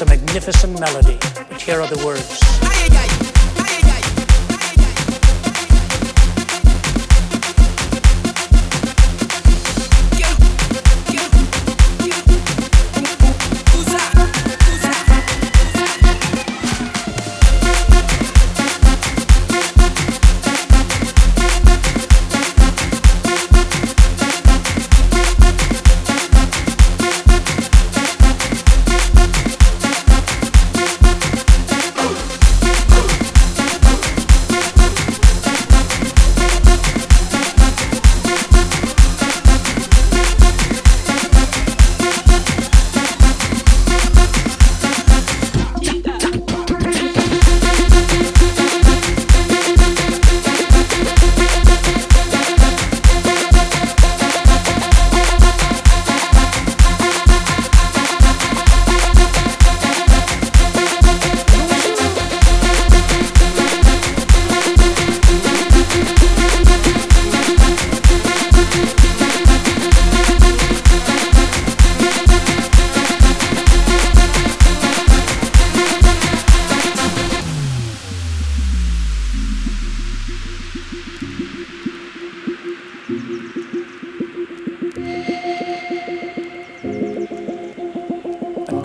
It's a magnificent melody. But here are the words.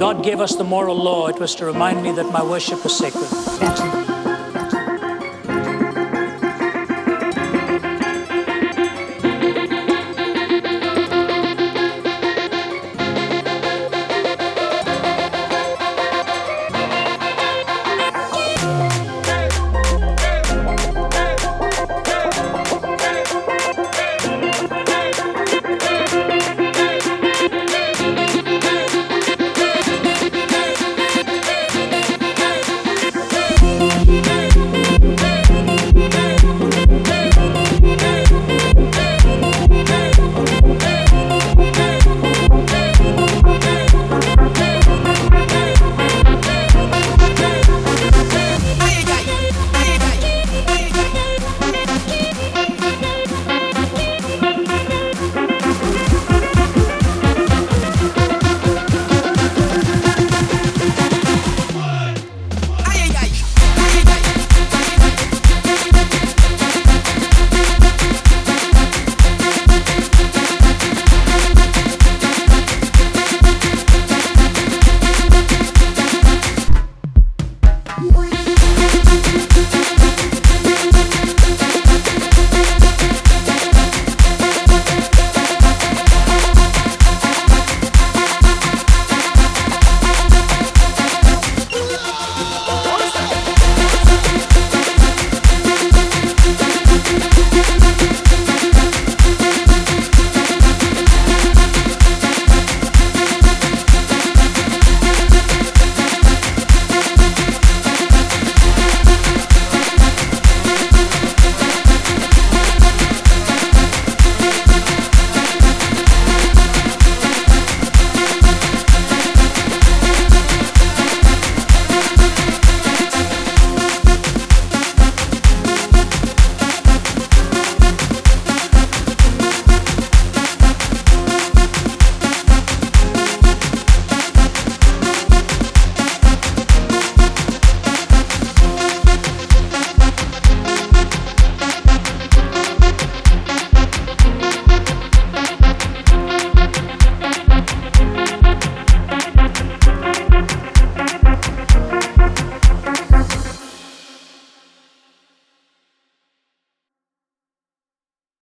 God gave us the moral law, it was to remind me that my worship was sacred.